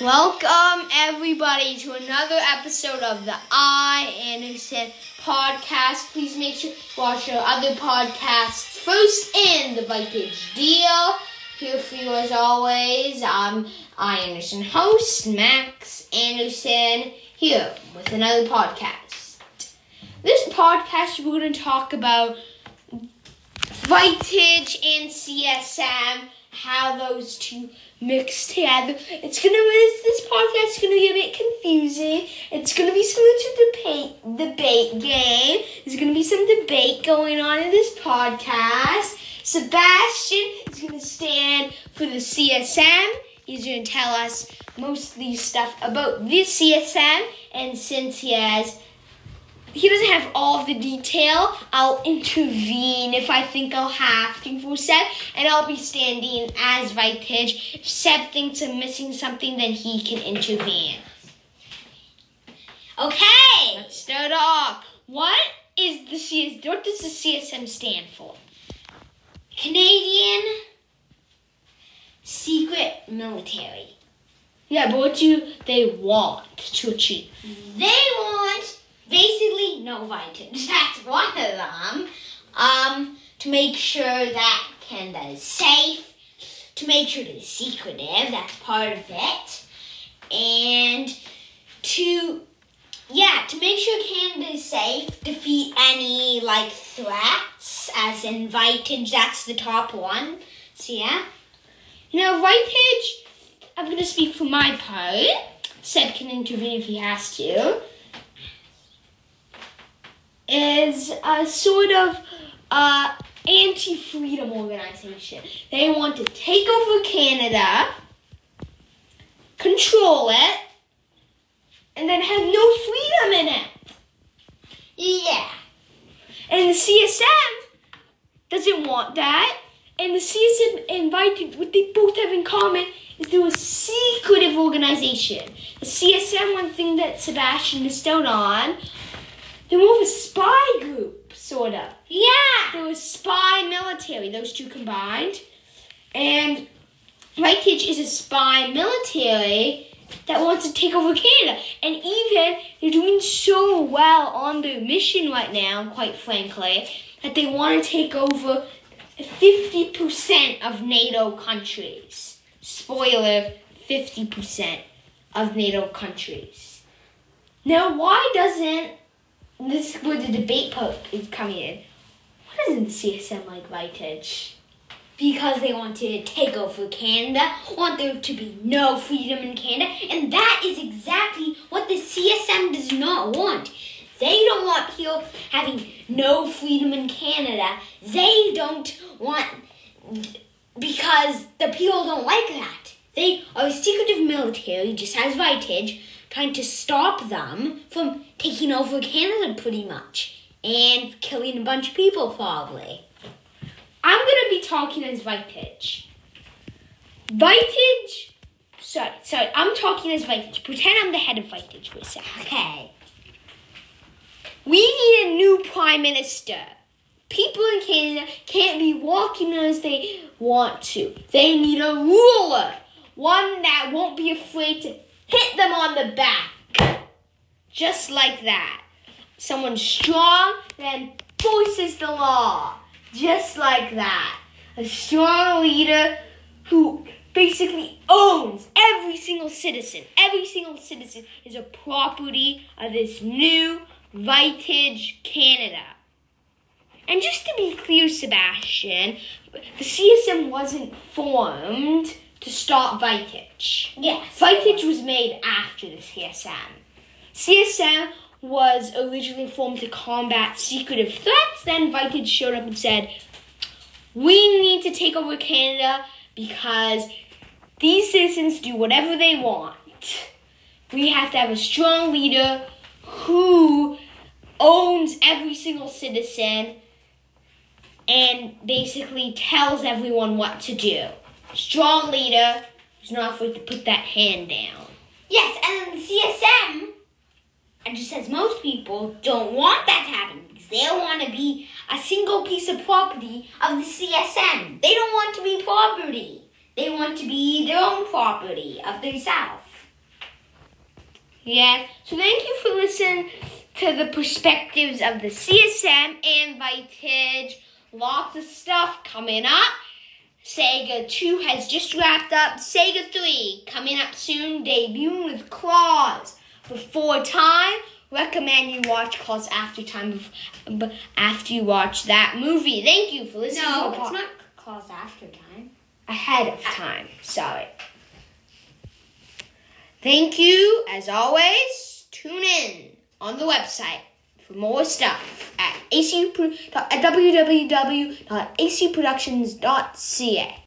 Welcome everybody to another episode of the I Anderson podcast. Please make sure you watch our other podcasts first in the Vikings deal. Here for you as always. I'm I Anderson host Max Anderson here with another podcast. This podcast we're going to talk about Vitige and CSM, how those two mix together. It's gonna be this podcast is gonna be a bit confusing. It's gonna be similar to debate debate game. There's gonna be some debate going on in this podcast. Sebastian is gonna stand for the CSM. He's gonna tell us mostly stuff about this CSM, and since he has he doesn't have all of the detail. I'll intervene if I think I'll have to for Seb, and I'll be standing as Vitige. If Seb thinks I'm missing something, then he can intervene. Okay. Let's start off. What is the CS? What does the CSM stand for? Canadian Secret Military. Yeah, but what do they want to achieve? They want no Vitige. That's one of them. Um, to make sure that Canada is safe, to make sure it's secretive, that's part of it. And to yeah, to make sure Canada is safe, defeat any like threats, as in Vitige, that's the top one. So yeah. Now, Vitige, I'm to speak for my part. Seb can intervene if he has to. Is a sort of uh, anti-freedom organization. They want to take over Canada, control it, and then have no freedom in it. Yeah. And the CSM doesn't want that. And the CSM invited, what they both have in common is they're a secretive organization. The CSM, one thing that Sebastian missed out on, they're more of a spy group, sort of. Yeah. They're a spy military, those two combined. And Vitige is a spy military that wants to take over Canada. And even they're doing so well on their mission right now, quite frankly, that they want to take over 50% of NATO countries. Spoiler 50% of NATO countries. Now, why doesn't this is where the debate part is coming in? Why doesn't the CSM like Vitige? because they want to take over Canada, want there to be no freedom in Canada, and that is exactly what the CSM does not want. They don't want people having no freedom in Canada. They don't want because the people don't like that. They are a secretive military, just as Vitige, trying to stop them from taking over Canada pretty much. And killing a bunch of people probably. I'm gonna be talking as Vitige. Vitige. Sorry, sorry. I'm talking as Vitige. Pretend I'm the head of Vitige for a second. Okay. We need a new prime minister. People in Canada can't be walking as they want to. They need a ruler, one that won't be afraid to hit them on the back, just like that. Someone strong then enforces the law. Just like that. A strong leader who basically owns every single citizen. Every single citizen is a property of this new Vitige Canada. And just to be clear, Sebastian, the CSM wasn't formed to stop Vitige. Yes. Vitige was made after the CSM. CSM was originally formed to combat secretive threats. Then Vitige showed up and said, We need to take over Canada because these citizens do whatever they want. We have to have a strong leader who owns every single citizen and basically tells everyone what to do. Strong leader who's not afraid to put that hand down. Yes, and then the CSM, and just as most people, don't want that to happen because they want to be a single piece of property of the CSM. They don't want to be property. They want to be their own property of themselves. Yes. So thank you for listening to the perspectives of the CSM and Vitige. Lots of stuff coming up. Sega 2 has just wrapped up. Sega 3 coming up soon, debuting with Claws before time. Recommend you watch Claws after time after you watch that movie. Thank you for listening No, it's not Claws After Time. ahead of time. Sorry. Thank you, as always. Tune in on the website for more stuff at, acu, at www.acproductions.ca.